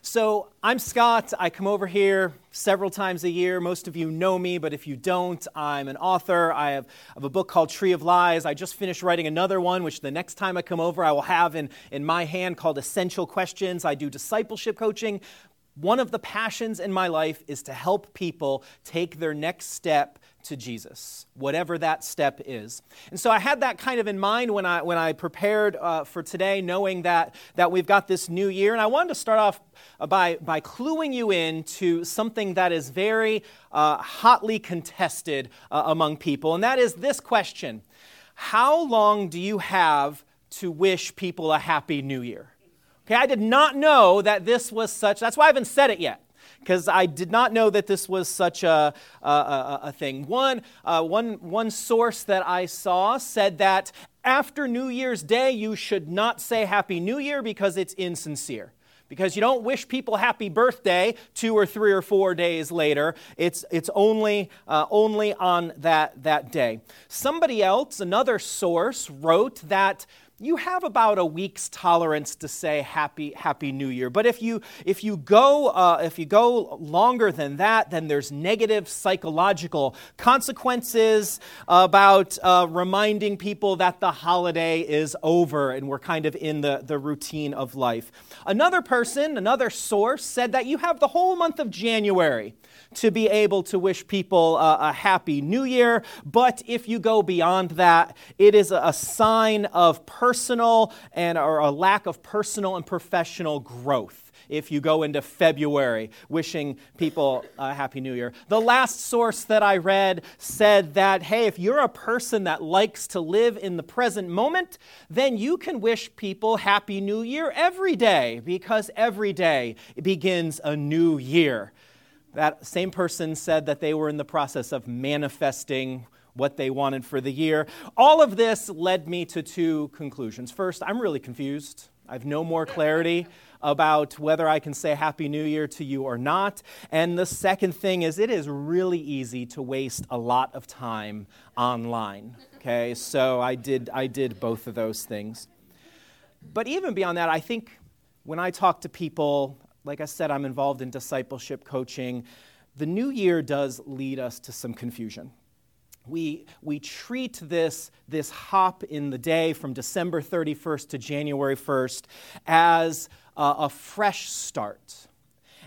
So, I'm Scott. I come over here several times a year. Most of you know me, but if you don't, I'm an author. I have, have, a book called Tree of Lies. I just finished writing another one, which the next time I come over, I will have in, in my hand called Essential Questions. I do discipleship coaching. One of the passions in my life is to help people take their next step to Jesus, whatever that step is. And so I had that kind of in mind when I, when I prepared uh, for today, knowing that, that we've got this new year. And I wanted to start off uh, by, by cluing you in to something that is very uh, hotly contested uh, among people, and that is this question How long do you have to wish people a happy new year? Okay, I did not know that this was such, that's why I haven't said it yet because I did not know that this was such a, a, a, a thing. One, uh, one, one source that I saw said that after New Year's Day, you should not say Happy New Year because it's insincere because you don't wish people happy birthday two or three or four days later. It's, it's only, uh, only on that, that day. Somebody else, another source, wrote that you have about a week's tolerance to say happy happy new year but if you if you go uh, if you go longer than that then there's negative psychological consequences about uh, reminding people that the holiday is over and we're kind of in the, the routine of life another person another source said that you have the whole month of january to be able to wish people a, a happy new year. But if you go beyond that, it is a, a sign of personal and or a lack of personal and professional growth if you go into February wishing people a Happy New Year. The last source that I read said that, hey, if you're a person that likes to live in the present moment, then you can wish people Happy New Year every day because every day begins a new year. That same person said that they were in the process of manifesting what they wanted for the year. All of this led me to two conclusions. First, I'm really confused. I have no more clarity about whether I can say Happy New Year to you or not. And the second thing is, it is really easy to waste a lot of time online. Okay, so I did, I did both of those things. But even beyond that, I think when I talk to people like I said, I'm involved in discipleship coaching. The new year does lead us to some confusion. We, we treat this, this hop in the day from December 31st to January 1st as a, fresh start.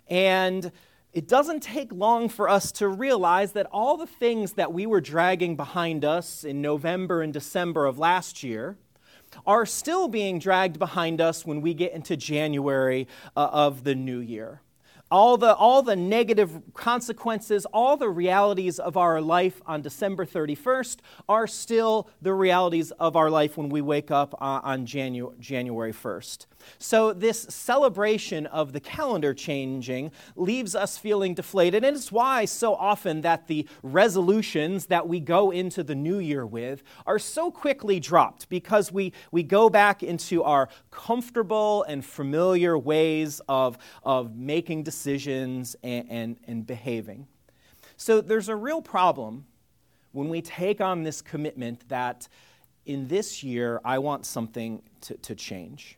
And it doesn't take long for us to realize that all the things that we were dragging behind us in November and December of last year, are still being dragged behind us when we get into January uh, of the new year all the, all the negative consequences, all the realities of our life on December 31st are still the realities of our life when we wake up uh, on Janu- January 1st. So, this celebration of the calendar changing leaves us feeling deflated, and it's why so often that the resolutions that we go into the new year with are so quickly dropped because we, we go back into our comfortable and familiar ways of, of making decisions decisions and, and, and behaving. So there's a real problem when we take on this commitment that in this year I want something to, to change.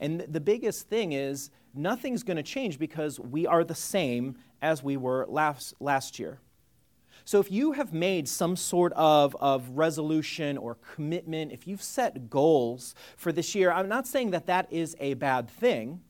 And the biggest thing is nothing's going to change because we are the same as we were last, last year. So if you have made some sort of, of resolution or commitment, if you've set goals for this year, I'm not saying that that is a bad thing.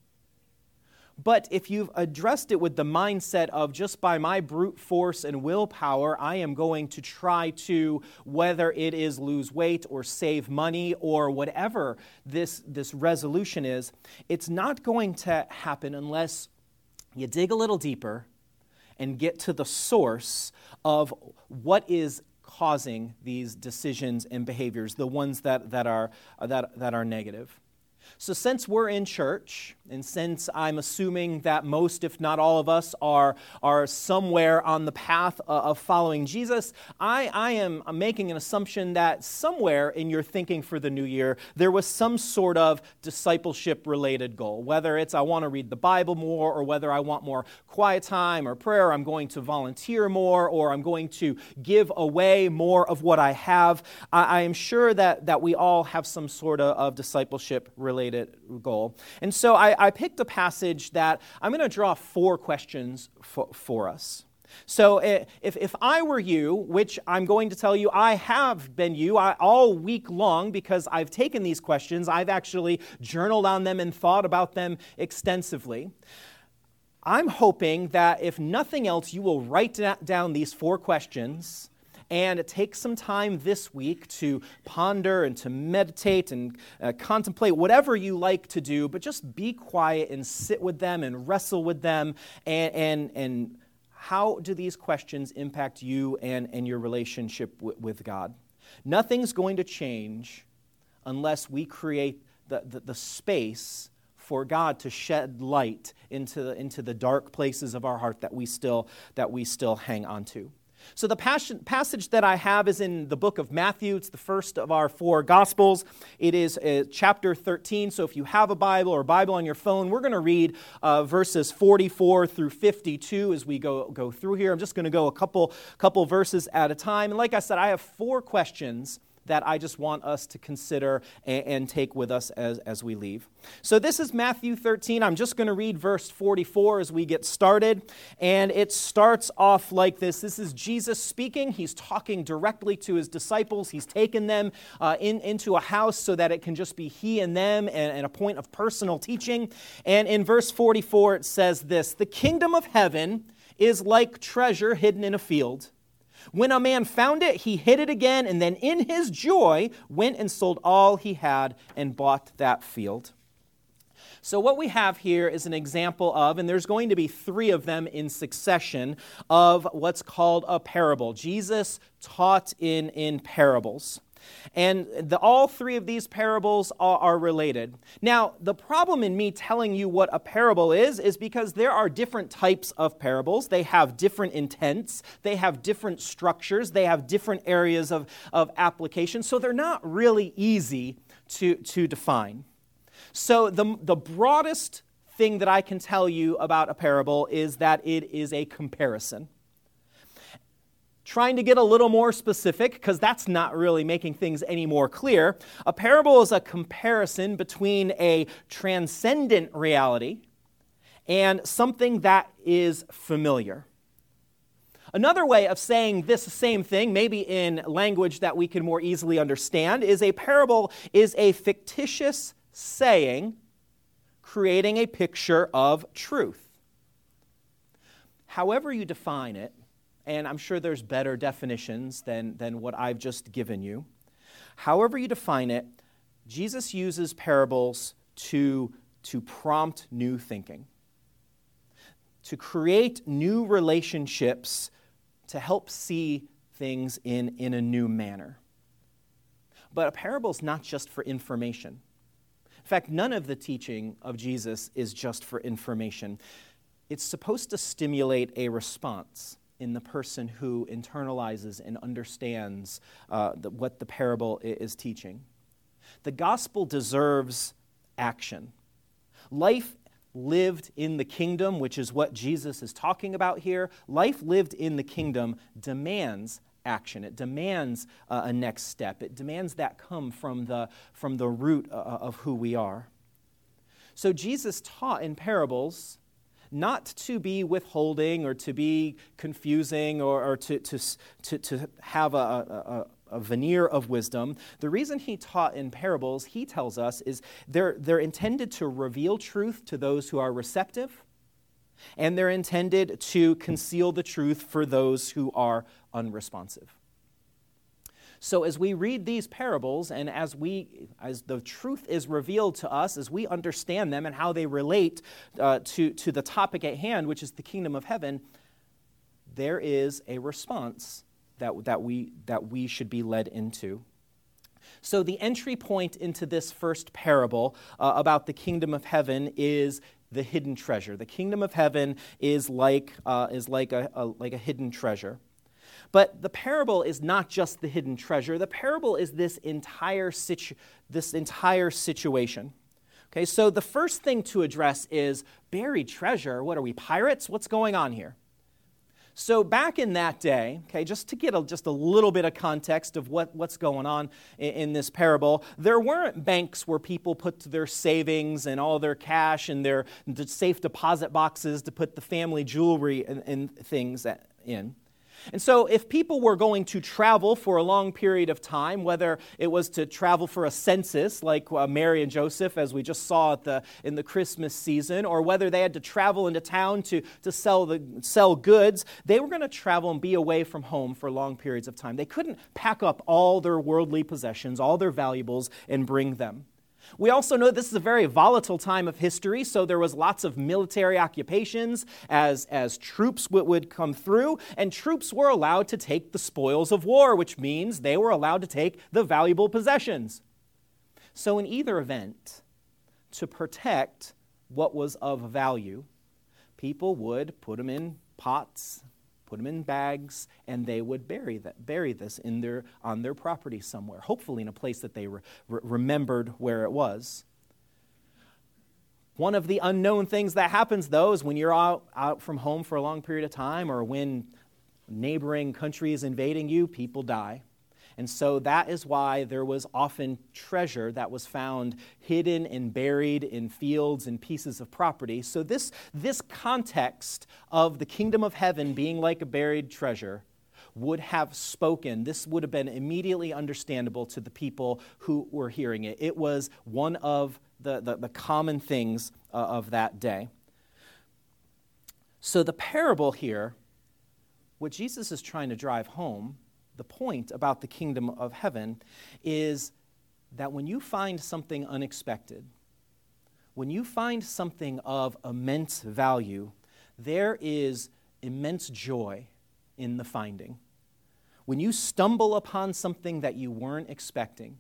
But if you've addressed it with the mindset of just by my brute force and willpower, I am going to try to, whether it is lose weight or save money or whatever this, this resolution is, it's not going to happen unless you dig a little deeper and get to the source of what is causing these decisions and behaviors, the ones that, that, are, that, that are negative. So, since we're in church, and since I'm assuming that most, if not all of us, are, are somewhere on the path of following Jesus, I, I am making an assumption that somewhere in your thinking for the new year, there was some sort of discipleship related goal. Whether it's I want to read the Bible more, or whether I want more quiet time or prayer, I'm going to volunteer more, or I'm going to give away more of what I have. I, I am sure that, that we all have some sort of, of discipleship related related goal. And so I, I picked a passage that I'm going to draw four questions for, for us. So eh, if, if I were you, which I'm going to tell you I have been you I, all week long because I've taken these questions, I've actually journaled on them and thought about them extensively. I'm hoping that if nothing else, you will write down these four questions and take some time this week to ponder and to meditate and uh, contemplate whatever you like to do, but just be quiet and sit with them and wrestle with them. And, and, and how do these questions impact you and, and your relationship w- with God? Nothing's going to change unless we create the, the, the space for God to shed light into the, into the dark places of our heart that we still, that we still hang on to. So, the passage that I have is in the book of Matthew. It's the first of our four Gospels. It is uh, chapter 13. So, if you have a Bible or a Bible on your phone, we're going to read uh, verses 44 through 52 as we go, go through here. I'm just going to go a couple, couple verses at a time. And like I said, I have four questions that I just want us to consider and, and take with us as, as we leave. So, this is Matthew 13. I'm just going to read verse 44 as we get started. And it starts off like this This is Jesus speaking. He's talking directly to his disciples. He's taken them uh, in, into a house so that it can just be he and them and, and a point of personal teaching. And in verse 44, it says this The kingdom of heaven is like treasure hidden in a field when a man found it, he hid it again, and then in his joy went and sold all he had and bought that field. So, what we have here is an example of, and there's going to be three of them in succession, of what's called a parable. Jesus taught in, in parables. And the, all three of these parables are, are related. Now, the problem in me telling you what a parable is, is because there are different types of parables. They have different intents, they have different structures, they have different areas of, of application. So they're not really easy to, to define. So, the, the broadest thing that I can tell you about a parable is that it is a comparison trying to get a little more specific, because that's not really making things any more clear, a parable is a comparison between a transcendent reality and something that is familiar. Another way of saying this same thing, maybe in language that we can more easily understand, is a parable is a fictitious saying creating a picture of truth. However, you define it, and I'm sure there's better definitions than, than what I've just given you. However, you define it, Jesus uses parables to, to prompt new thinking, to create new relationships, to help see things in, in a new manner. But a parable is not just for information. In fact, none of the teaching of Jesus is just for information. It's supposed to stimulate a response in the person who internalizes and understands uh, the, what the parable is teaching. The gospel deserves action. Life lived in the kingdom, which is what Jesus is talking about here, life lived in the kingdom demands action. It demands uh, a next step. It demands that come from the, from the root uh, of who we are. So Jesus taught in parables not to be withholding or to be confusing or, or to, to, to, to have a, a, a veneer of wisdom. The reason he taught in parables, he tells us, is they're, they're intended to reveal truth to those who are receptive, and they're intended to conceal the truth for those who are unresponsive. So as we read these parables and as we as the truth is revealed to us, as we understand them and how they relate uh, to, to the topic at hand, which is the kingdom of heaven, there is a response that, that, we, that we should be led into. So, the entry point into this first parable uh, about the kingdom of heaven is the hidden treasure. The kingdom of heaven is like, uh, is like, a, a, like a hidden treasure. But the parable is not just the hidden treasure. The parable is this entire, situ- this entire situation. Okay, so the first thing to address is buried treasure. What are we, pirates? What's going on here? So, back in that day, okay, just to get a, just a little bit of context of what, what's going on in, in, this parable, there weren't banks where people put their savings and all their cash and their safe deposit boxes to put the family jewelry and, and things in. And so, if people were going to travel for a long period of time, whether it was to travel for a census, like uh, Mary and Joseph, as we just saw the, in the Christmas season, or whether they had to travel into town to, to sell, the, sell goods, they were going to travel and be away from home for long periods of time. They couldn't pack up all their worldly possessions, all their valuables, and bring them. We also know this is a very volatile time of history, so there was lots of military occupations as, as troops w- would come through, and troops were allowed to take the spoils of war, which means they were allowed to take the valuable possessions. So, in either event, to protect what was of value, people would put them in pots put them in bags, and they would bury, that, bury this in their, on their property somewhere, hopefully in a place that they re- remembered where it was. One of the unknown things that happens, though, is when you're out, out from home for a long period of time or when neighboring country is invading you, people die. And so that is why there was often treasure that was found hidden and buried in fields and pieces of property. So, this, this context of the kingdom of heaven being like a buried treasure would have spoken, this would have been immediately understandable to the people who were hearing it. It was one of the, the, the common things uh, of that day. So, the parable here, what Jesus is trying to drive home the point about the kingdom of heaven is that when you find something unexpected, when you find something of immense value, there is immense joy in the finding. When you stumble upon something that you weren't expecting,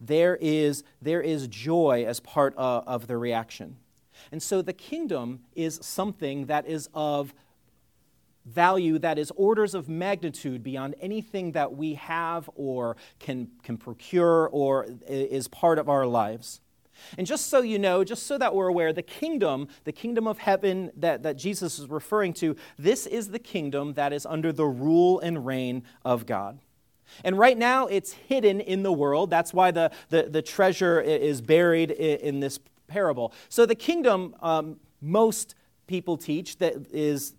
there is, there is joy as part of, of the reaction. And so the kingdom is something that is of value that is orders of magnitude beyond anything that we have or can, can procure or is part of our lives. And just so you know, just so that we're aware, the kingdom, the kingdom of heaven that, that Jesus is referring to, this is the kingdom that is under the rule and reign of God. And right now, it's hidden in the world. That's why the, the, the treasure is buried in, this parable. So, the kingdom, um, most people teach, that is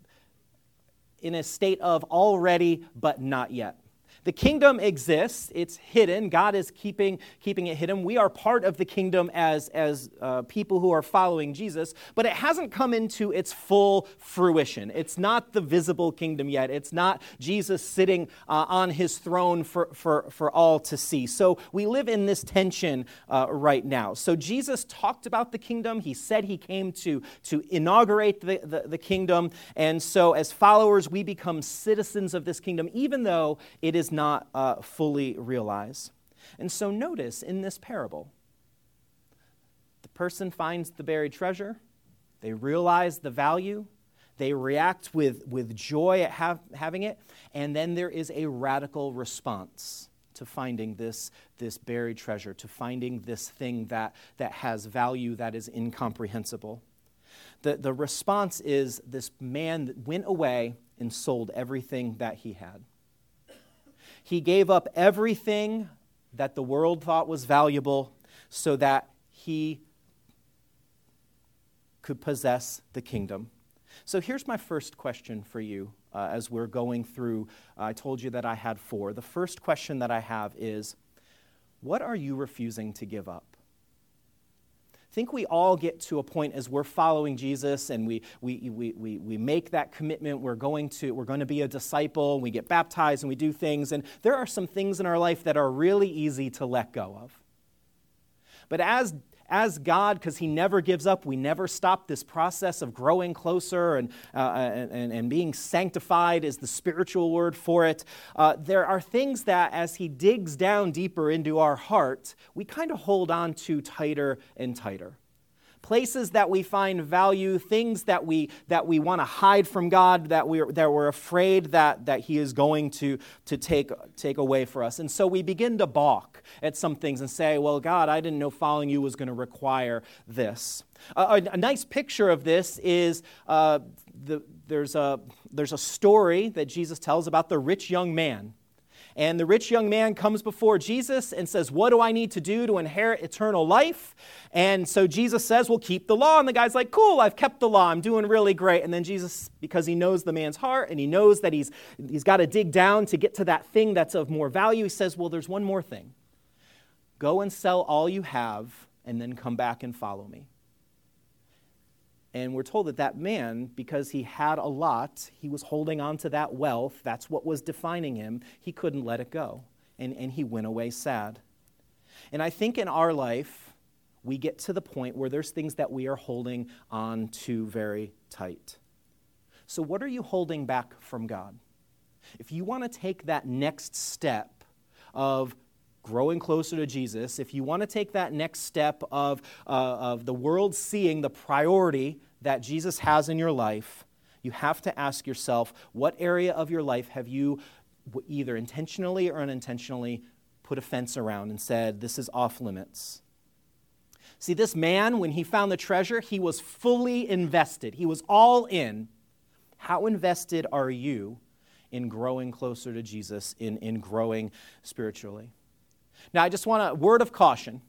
in a state of already but not yet. The kingdom exists, it's hidden. God is keeping, keeping it hidden. We are part of the kingdom as, as uh, people who are following Jesus, but it hasn't come into its full fruition. It's not the visible kingdom yet. It's not Jesus sitting uh, on his throne for, for, for all to see. So we live in this tension uh, right now. So Jesus talked about the kingdom. He said he came to, to inaugurate the, the, the kingdom. And so as followers, we become citizens of this kingdom, even though it is not uh, fully realize. And so notice in this parable, the person finds the buried treasure, they realize the value, they react with, with joy at having it, and then there is a radical response to finding this, this buried treasure, to finding this thing that, that has value that is incomprehensible. The, the response is this man went away and sold everything that he had. He gave up everything that the world thought was valuable so that he could possess the kingdom. So here's my first question for you uh, as we're going through. I told you that I had four. The first question that I have is What are you refusing to give up? Think we all get to a point as we're following Jesus and we, we, we, we, we make that commitment. We're going, to, we're going to be a disciple, we get baptized, and we do things. And there are some things in our life that are really easy to let go of. But as as God, because He never gives up, we never stop this process of growing closer and, uh, and, and, being sanctified, is the spiritual word for it. Uh, there are things that, as He digs down deeper into our heart, we kind of hold on to tighter and tighter places that we find value, things that we, that we want to hide from God, that we're, that we're afraid that, that He is going to, to take, take away for us. And so we begin to balk at some things and say, Well, God, I didn't know following you was going to require this. a, a, nice picture of this is uh, the, there's, a, there's a story that Jesus tells about the rich young man. And the rich young man comes before Jesus and says, What do I need to do to inherit eternal life? And so Jesus says, Well, keep the law. And the guy's like, Cool, I've kept the law. I'm doing really great. And then Jesus, because he knows the man's heart and he knows that he's, he's got to dig down to get to that thing that's of more value, he says, Well, there's one more thing. Go and sell all you have and then come back and follow me. And we're told that that man, because he had a lot, he was holding on to that wealth. That's what was defining him. He couldn't let it go. And, and he went away sad. And I think in our life, we get to the point where there's things that we are holding on to very tight. So, what are you holding back from God? If you want to take that next step of growing closer to Jesus, if you want to take that next step of, uh, of the world seeing the priority that Jesus has in your life, you have to ask yourself what area of your life have you either intentionally or unintentionally put a fence around and said, This is off limits? See, this man, when he found the treasure, he was fully invested, he was all in. How invested are you in growing closer to Jesus, in, in growing spiritually? Now, I just want a word of caution.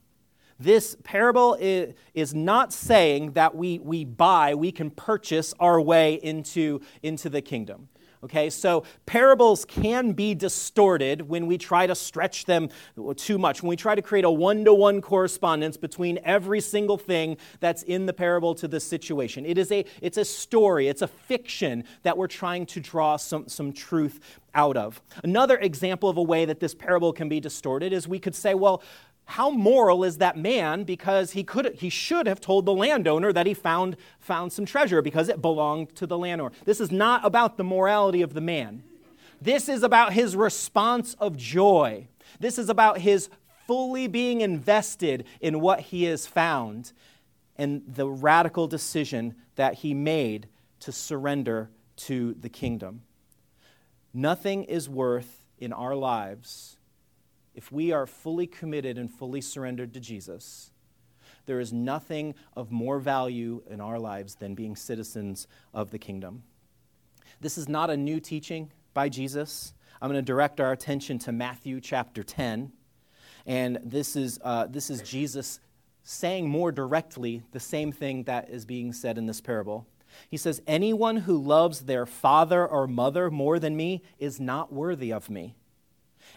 This parable is, not saying that we, we buy, we can purchase our way into, into the kingdom. Okay, so parables can be distorted when we try to stretch them too much, when we try to create a one to one correspondence between every single thing that's in the parable to the situation. It is a, it's a story, it's a fiction that we're trying to draw some, some truth out of. Another example of a way that this parable can be distorted is we could say, well, how moral is that man because he could he should have told the landowner that he found found some treasure because it belonged to the landowner. This is not about the morality of the man. This is about his response of joy. This is about his fully being invested in what he has found and the radical decision that he made to surrender to the kingdom. Nothing is worth in our lives if we are fully committed and fully surrendered to Jesus, there is nothing of more value in our lives than being citizens of the kingdom. This is not a new teaching by Jesus. I'm going to direct our attention to Matthew chapter 10. And this is, uh, this is Jesus saying more directly the same thing that is being said in this parable. He says, Anyone who loves their father or mother more than me is not worthy of me.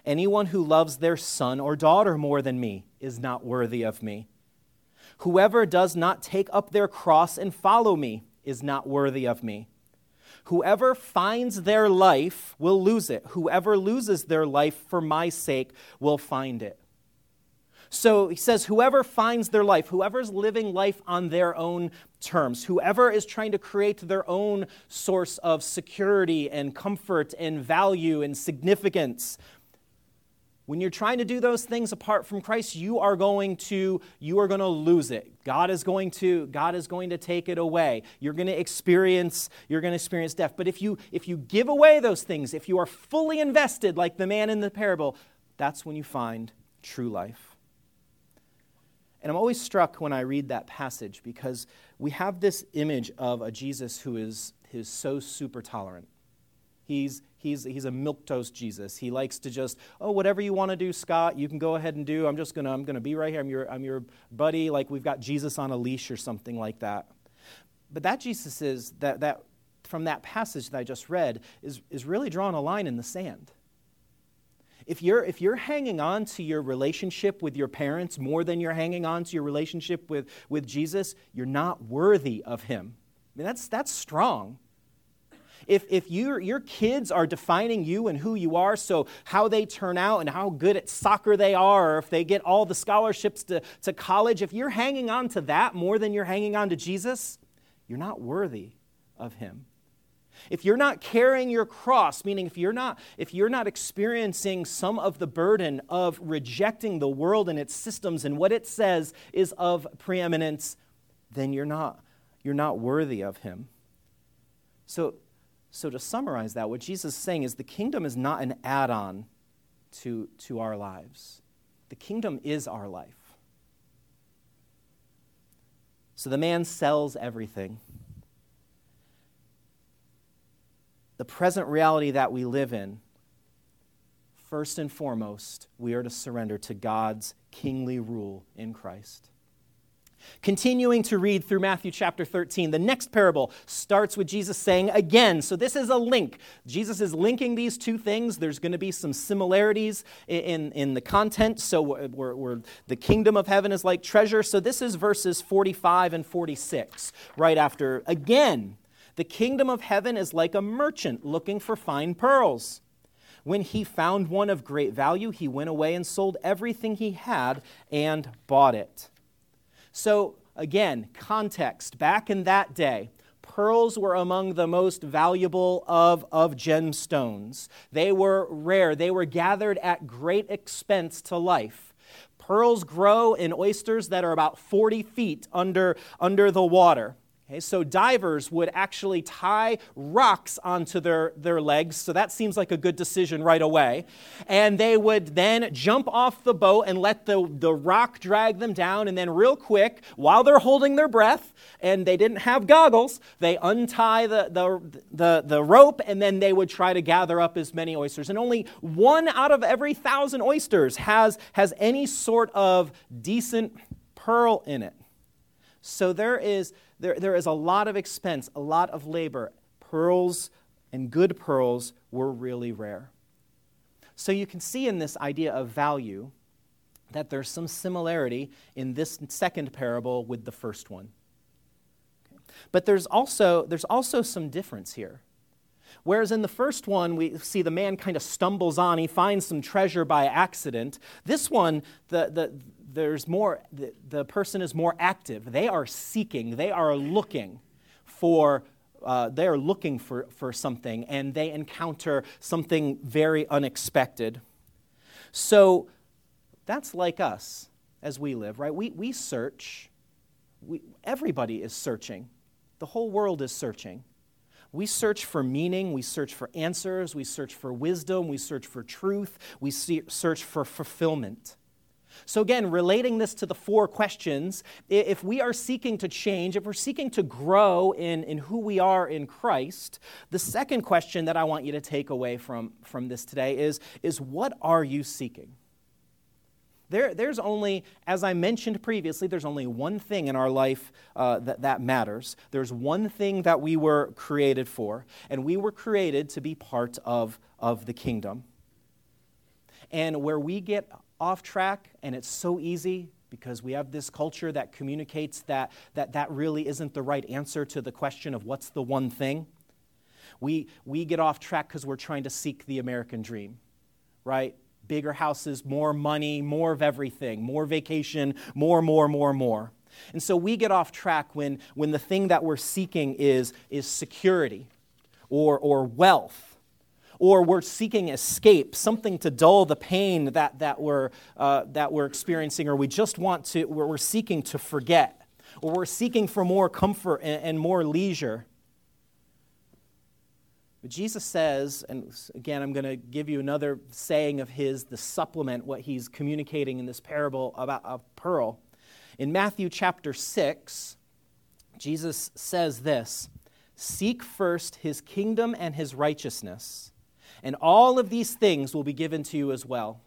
Anyone who loves their son or daughter more than me is not worthy of me. Whoever does not take up their cross and follow me is not worthy of me. Whoever finds their life will lose it. Whoever loses their life for my sake will find it. So he says, whoever finds their life, whoever's living life on their own terms, whoever is trying to create their own source of security and comfort and value and significance, when you're trying to do those things apart from Christ, you are going to you are going to lose it. God is going to God is going to take it away. You're going to experience you're going to experience death. But if you if you give away those things, if you are fully invested like the man in the parable, that's when you find true life. And I'm always struck when I read that passage because we have this image of a Jesus who is, who is so super tolerant. He's, he's, he's a milquetoast Jesus. He likes to just, oh, whatever you want to do, Scott, you can go ahead and do. I'm just going to, I'm going to be right here. I'm your, I'm your buddy. Like we've got Jesus on a leash or something like that. But that Jesus is, that, that, from that passage that I just read, is, is really drawing a line in the sand. If you're, if you're hanging on to your relationship with your parents more than you're hanging on to your relationship with, with Jesus, you're not worthy of him. I mean, that's, that's strong if, if your, your kids are defining you and who you are, so how they turn out and how good at soccer they are, or if they get all the scholarships to, to college, if you're hanging on to that more than you're hanging on to Jesus, you're not worthy of Him. If you're not carrying your cross, meaning if you're not if you're not experiencing some of the burden of rejecting the world and its systems and what it says is of preeminence, then you're not you're not worthy of him. So so, to summarize that, what Jesus is saying is the kingdom is not an add on to, to our lives, the kingdom is our life. So, the man sells everything. the present reality that we live in, first and foremost, we are to surrender to God's kingly rule in Christ. Continuing to read through Matthew chapter 13, the next parable starts with Jesus saying again. So, this is a link. Jesus is linking these two things. There's going to be some similarities in, in the content. So, we're, we're, the kingdom of heaven is like treasure. So, this is verses 45 and 46, right after. Again, the kingdom of heaven is like a merchant looking for fine pearls. When he found one of great value, he went away and sold everything he had and bought it. So, again, context. Back in that day, pearls were among the most valuable of, of gemstones. They were rare, they were gathered at great expense to life. Pearls grow in oysters that are about 40 feet under, under the water. Okay, so divers would actually tie rocks onto their, their legs, so that seems like a good decision right away. And they would then jump off the boat and let the, the rock drag them down, and then, real quick, while they're holding their breath, and they didn't have goggles, they untie the, the, the, the rope, and then they would try to gather up as many oysters. And only one out of every thousand oysters has, has any sort of decent pearl in it. So there is there, there is a lot of expense, a lot of labor. Pearls and good pearls were really rare. So you can see in this idea of value that there's some similarity in this second parable with the first one. But there's also, there's also some difference here. Whereas in the first one, we see the man kind of stumbles on, he finds some treasure by accident. This one, the, the, there's more, the, the person is more active. They are seeking, they are looking for uh, they are looking for, for something and they encounter something very unexpected. So that's like us as we live, right? We, we search. We, everybody is searching. The whole world is searching. We search for meaning, we search for answers, we search for wisdom, we search for truth, we see, search for fulfillment. So, again, relating this to the four questions, if we are seeking to change, if we're seeking to grow in, in who we are in Christ, the second question that I want you to take away from, from this today is, is what are you seeking? There, there's only, as I mentioned previously, there's only one thing in our life uh, that, that matters. There's one thing that we were created for, and we were created to be part of, of the kingdom. And where we get off track, and it's so easy because we have this culture that communicates that that, that really isn't the right answer to the question of what's the one thing. We, we get off track because we're trying to seek the American dream, right? Bigger houses, more money, more of everything, more vacation, more, more, more, more. And so we get off track when, when the thing that we're seeking is, is security or, or wealth or we're seeking escape, something to dull the pain that, that, we're, uh, that we're experiencing, or we just want to, we're seeking to forget, or we're seeking for more comfort and, and more leisure. But Jesus says, and again, I'm going to give you another saying of his to supplement what he's communicating in this parable about a pearl. In Matthew chapter 6, Jesus says this Seek first his kingdom and his righteousness and all of these things will be given to you as well.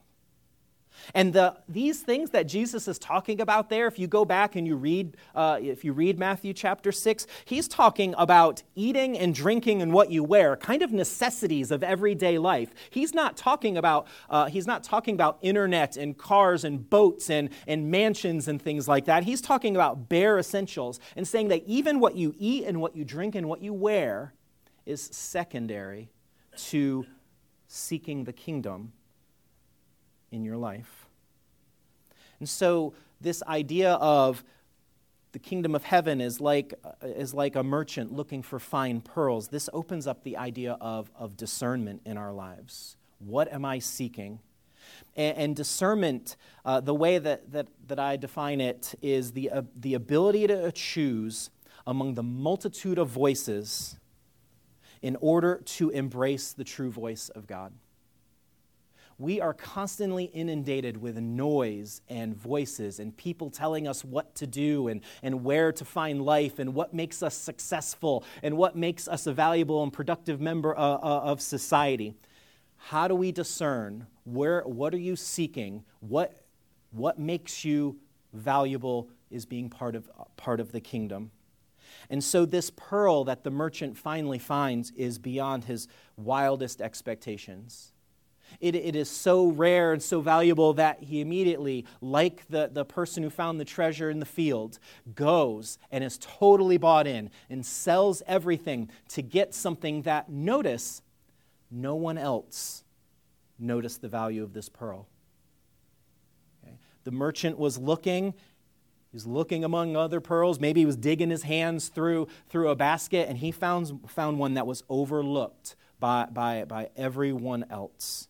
And the, these things that Jesus is talking about there, if you go back and you read, uh, if you read Matthew chapter 6, he's talking about eating and drinking and what you wear, kind of necessities of everyday life. He's not talking about, uh, he's not talking about internet and cars and boats and, and mansions and things like that. He's talking about bare essentials and saying that even what you eat and what you drink and what you wear is secondary to seeking the kingdom in your life. And so, this idea of the kingdom of heaven is like, is like a merchant looking for fine pearls. This opens up the idea of, of discernment in our lives. What am I seeking? And, and discernment, uh, the way that, that, that I define it, is the, uh, the ability to choose among the multitude of voices in order to embrace the true voice of God. we are constantly inundated with noise and voices and people telling us what to do and, and where to find life and what makes us successful and what makes us a valuable and productive member uh, uh, of society. How do we discern where, what are you seeking? What, what makes you valuable is being part of, part of the kingdom. And so, this pearl that the merchant finally finds is beyond his wildest expectations. It, it is so rare and so valuable that he immediately, like the, the person who found the treasure in the field, goes and is totally bought in and sells everything to get something that, notice, no one else noticed the value of this pearl. Okay? The merchant was looking he was looking among other pearls. Maybe he was digging his hands through, through a basket, and he found, found one that was overlooked by, by, by everyone else.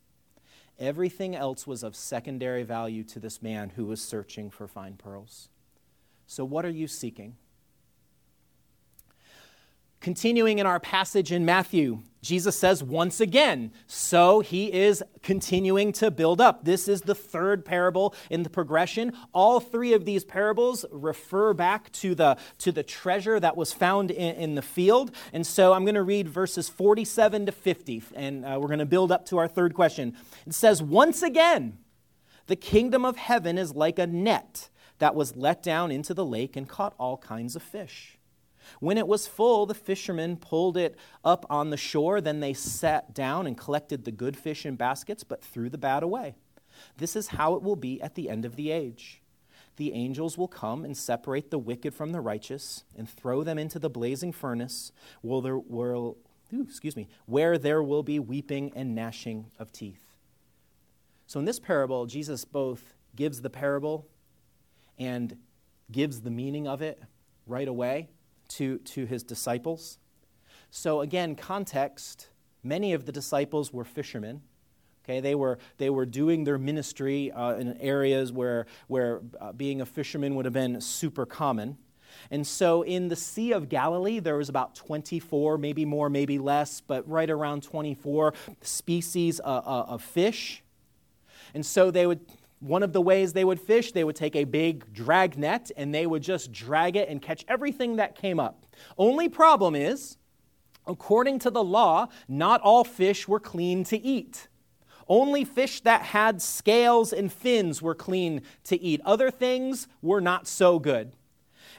Everything else was of secondary value to this man who was searching for fine pearls. So, what are you seeking? Continuing in our passage in Matthew, Jesus says once again, so he is continuing to build up. This is the third parable in the progression. All three of these parables refer back to the, to the treasure that was found in, in the field. And so I'm going to read verses 47 to 50, and uh, we're going to build up to our third question. It says, Once again, the kingdom of heaven is like a net that was let down into the lake and caught all kinds of fish. When it was full, the fishermen pulled it up on the shore. Then they sat down and collected the good fish in baskets, but threw the bad away. This is how it will be at the end of the age. The angels will come and separate the wicked from the righteous and throw them into the blazing furnace, where there will, ooh, excuse me, where there will be weeping and gnashing of teeth. So in this parable, Jesus both gives the parable and gives the meaning of it right away to, to his disciples. So, again, context many of the disciples were fishermen. Okay, they were, they were doing their ministry uh, in areas where, where uh, being a fisherman would have been super common. And so in the Sea of Galilee, there was about 24, maybe more, maybe less, but right around 24 species uh, uh of fish. And so they would one of the ways they would fish, they would take a big drag net and they would just drag it and catch everything that came up. Only problem is, according to the law, not all fish were clean to eat. Only fish that had scales and fins were clean to eat. Other things were not so good.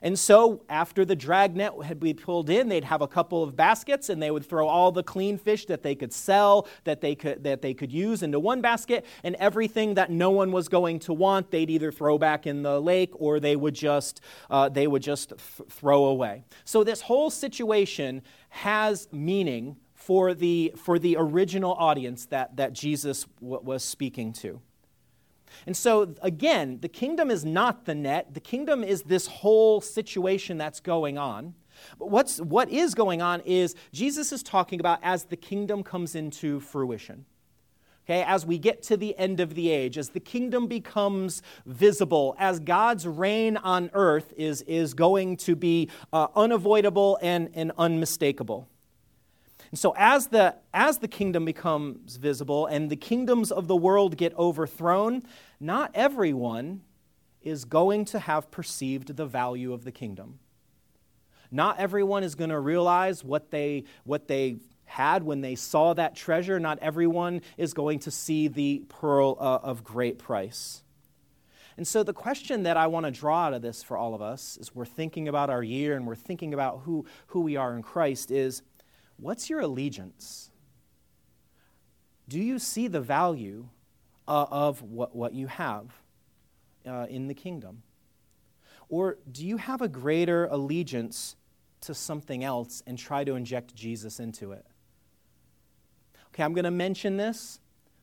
And so, after the dragnet had been pulled in, they'd have a couple of baskets and they would throw all the clean fish that they could sell, that they could, that they could use into one basket, and everything that no one was going to want, they'd either throw back in the lake or they would just, uh, they would just th- throw away. So, this whole situation has meaning for the, for the original audience that, that Jesus w- was speaking to. And so, again, the kingdom is not the net, the kingdom is this whole situation that's going on. But what's, what is going on is Jesus is talking about as the kingdom comes into fruition. Okay, as we get to the end of the age, as the kingdom becomes visible, as God's reign on earth is, is going to be uh, unavoidable and, and unmistakable. And so as the, as the kingdom becomes visible and the kingdoms of the world get overthrown, not everyone is going to have perceived the value of the kingdom. Not everyone is going to realize what they, what they had when they saw that treasure. Not everyone is going to see the pearl uh, of great price. And so, the question that I want to draw out of this for all of us as we're thinking about our year and we're thinking about who, who we are in Christ is What's your allegiance? Do you see the value uh, of what, what you have uh, in the kingdom? Or do you have a greater allegiance to something else and try to inject Jesus into it? Okay, I'm going to mention this.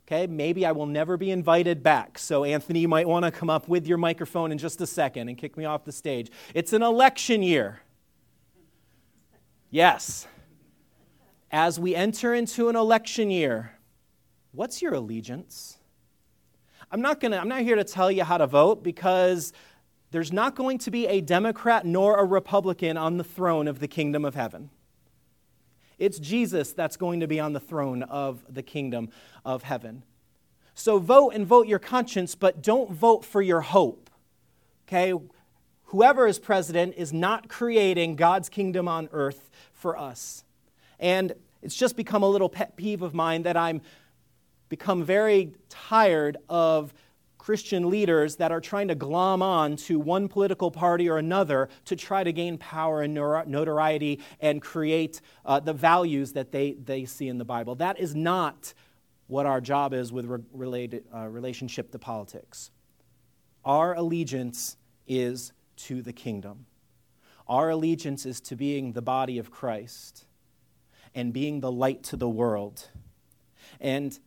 Okay, maybe I will never be invited back. So, Anthony, you might want to come up with your microphone in just a second and kick me off the stage. It's an election year. Yes as we enter into an election year, what's your allegiance? I'm not, gonna, I'm not here to tell you how to vote because there's not going to be a Democrat nor a Republican on the throne of the kingdom of heaven. It's Jesus that's going to be on the throne of the kingdom of heaven. So vote and vote your conscience, but don't vote for your hope. Okay? Whoever is president is not creating God's kingdom on earth for us. And it's just become a little pet peeve of mine that I'm become very tired of Christian leaders that are trying to glom on to one political party or another to try to gain power and notoriety and create uh, the values that they, they see in the Bible. That is not what our job is with re- related, uh, relationship to politics. Our allegiance is to the kingdom. Our allegiance is to being the body of Christ and being the light to the world. And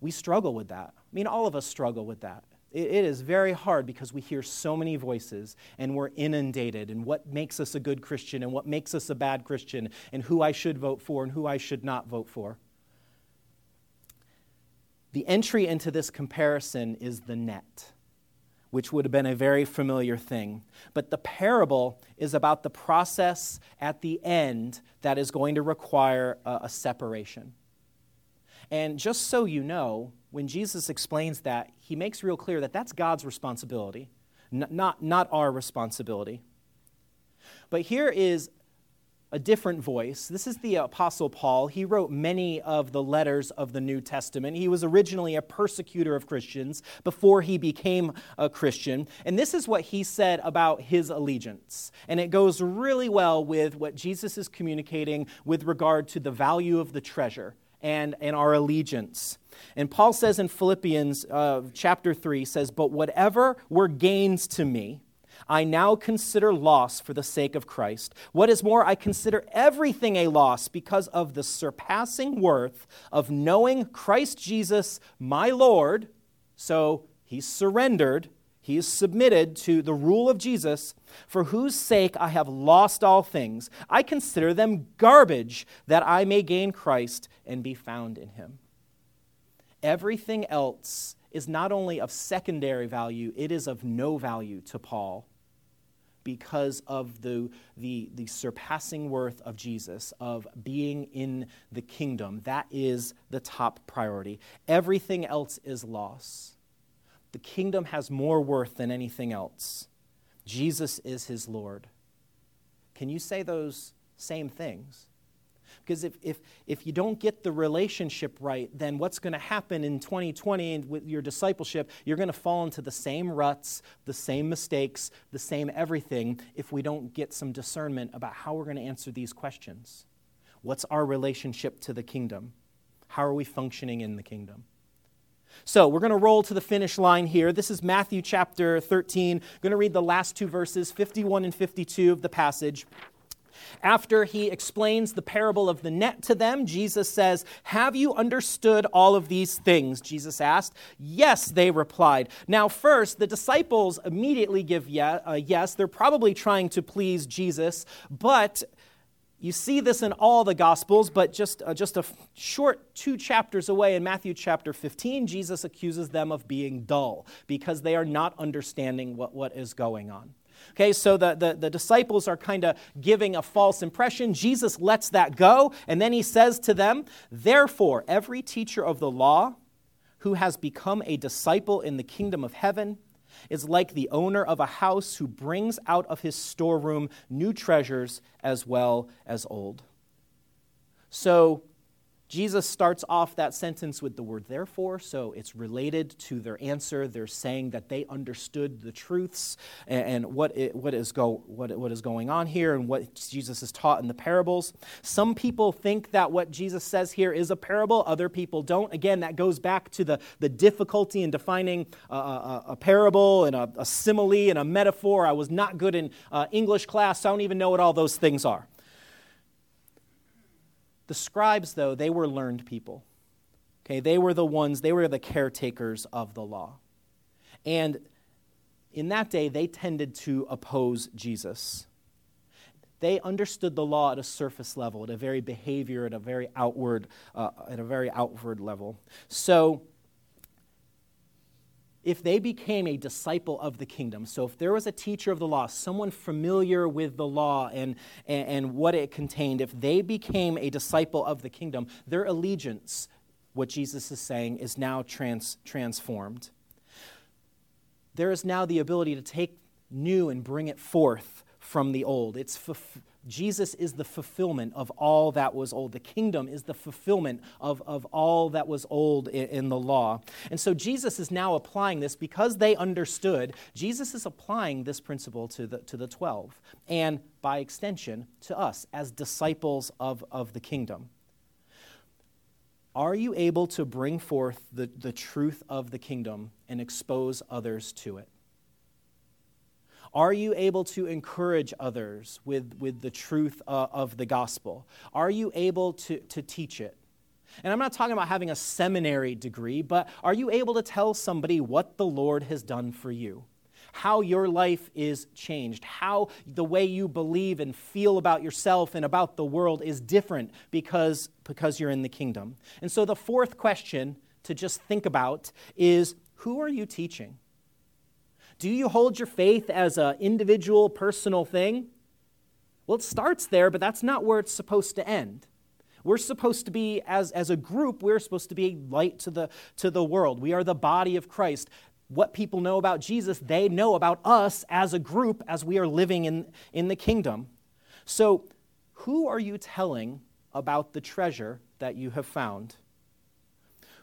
we struggle with that. I mean, all of us struggle with that. it is very hard because we hear so many voices and we're inundated and what makes us a good Christian and what makes us a bad Christian and who I should vote for and who I should not vote for. The entry into this comparison is the net which would have been a very familiar thing. But the parable is about the process at the end that is going to require a, a separation. And just so you know, when Jesus explains that, he makes real clear that that's God's responsibility, not, not our responsibility. But here is a different voice. This is the Apostle Paul. He wrote many of the letters of the New Testament. He was originally a persecutor of Christians before he became a Christian. And this is what he said about his allegiance. And it goes really well with what Jesus is communicating with regard to the value of the treasure and, and our allegiance. And Paul says in Philippians uh, chapter 3 says, But whatever were gains to me, I now consider loss for the sake of Christ. What is more, I consider everything a loss because of the surpassing worth of knowing Christ Jesus, my Lord. So he's surrendered, he is submitted to the rule of Jesus, for whose sake I have lost all things. I consider them garbage that I may gain Christ and be found in him. Everything else is not only of secondary value, it is of no value to Paul because of the, the, the surpassing worth of Jesus, of being in the kingdom. That is the top priority. Everything else is loss. The kingdom has more worth than anything else. Jesus is his Lord. Can you say those same things? Because if, if, if you don't get the relationship right, then what's going to happen in 2020 with your discipleship, you're going to fall into the same ruts, the same mistakes, the same everything if we don't get some discernment about how we're going to answer these questions. What's our relationship to the kingdom? How are we functioning in the kingdom? So we're going to roll to the finish line here. This is Matthew chapter 13. I'm going to read the last two verses, 51 and 52 of the passage. After he explains the parable of the net to them, Jesus says, Have you understood all of these things? Jesus asked. Yes, they replied. Now, first, the disciples immediately give uh, yes. They're probably trying to please Jesus, but you see this in all the Gospels, but just, uh, just a f- short two chapters away in Matthew chapter 15, Jesus accuses them of being dull because they are not understanding what, what is going on. Okay, so the, the, the disciples are kind of giving a false impression. Jesus lets that go, and then he says to them, Therefore, every teacher of the law who has become a disciple in the kingdom of heaven is like the owner of a house who brings out of his storeroom new treasures as well as old. So, Jesus starts off that sentence with the word therefore, so it's related to their answer. They're saying that they understood the truths and, what, it, what, is go, what, what is going on here and what Jesus has taught in the parables. Some people think that what Jesus says here is a parable, other people don't. Again, that goes back to the, the difficulty in defining a, a, a parable and a, a, simile and a metaphor. I was not good in uh, English class, so I don't even know what all those things are. The scribes, though, they were learned people. Okay, they were the ones, they were the caretakers of the law. And in that day, they tended to oppose Jesus. They understood the law at a surface level, at a very behavior, at a very outward, uh, at a very outward level. So if they became a disciple of the kingdom, so if there was a teacher of the law, someone familiar with the law and, and, and what it contained, if they became a disciple of the kingdom, their allegiance what Jesus is saying is now trans- transformed. There is now the ability to take new and bring it forth from the old. It's Jesus is the fulfillment of all that was old. The kingdom is the fulfillment of, of all that was old in, in, the law. And so Jesus is now applying this because they understood. Jesus is applying this principle to the, to the 12 and by extension to us as disciples of, of the kingdom. Are you able to bring forth the, the truth of the kingdom and expose others to it? Are you able to encourage others with, with the truth uh, of the gospel? Are you able to, to teach it? And I'm not talking about having a seminary degree, but are you able to tell somebody what the Lord has done for you? How your life is changed, how the way you believe and feel about yourself and about the world is different because, because you're in the kingdom. And so the fourth question to just think about is who are you teaching? Do you hold your faith as an individual, personal thing? Well, it starts there, but that's not where it's supposed to end. We're supposed to be, as, as a group, we're supposed to be a light to the, to the world. We are the body of Christ. What people know about Jesus, they know about us as a group as we are living in, in the kingdom. So, who are you telling about the treasure that you have found?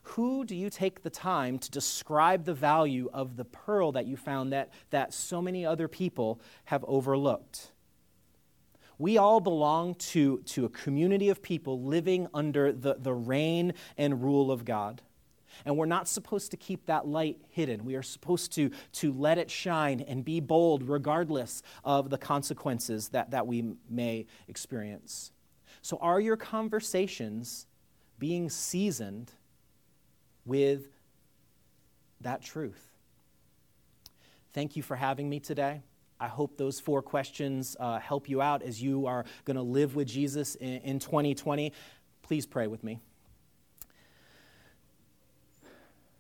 Who do you take the time to describe the value of the pearl that you found that, that so many other people have overlooked? We all belong to, to a community of people living under the, the reign and rule of God. And we're not supposed to keep that light hidden. We are supposed to, to let it shine and be bold regardless of the consequences that, that we may experience. So, are your conversations being seasoned with that truth. Thank you for having me today. I hope those four questions uh, help you out as you are going to live with Jesus in, in 2020. Please pray with me.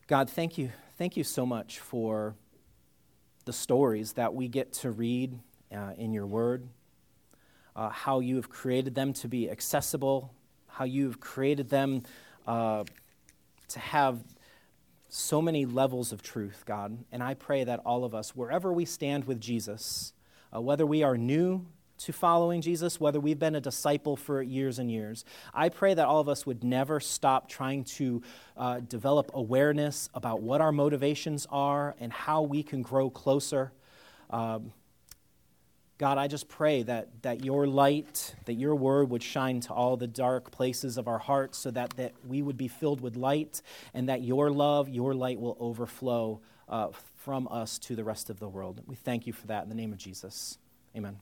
God, thank you. Thank you so much for the stories that we get to read uh, in your word, uh, how you have created them to be accessible, how you have created them uh, to have so many levels of truth, God. And I pray that all of us, wherever we stand with Jesus, uh, whether we are new to following Jesus, whether we've been a disciple for years and years, I pray that all of us would never stop trying to uh, develop awareness about what our motivations are and how we can grow closer. Um, God, I just pray that, that your light, that your word would shine to all the dark places of our hearts so that, that we would be filled with light and that your love, your light will overflow uh, from us to the rest of the world. We thank you for that in the name of Jesus. Amen.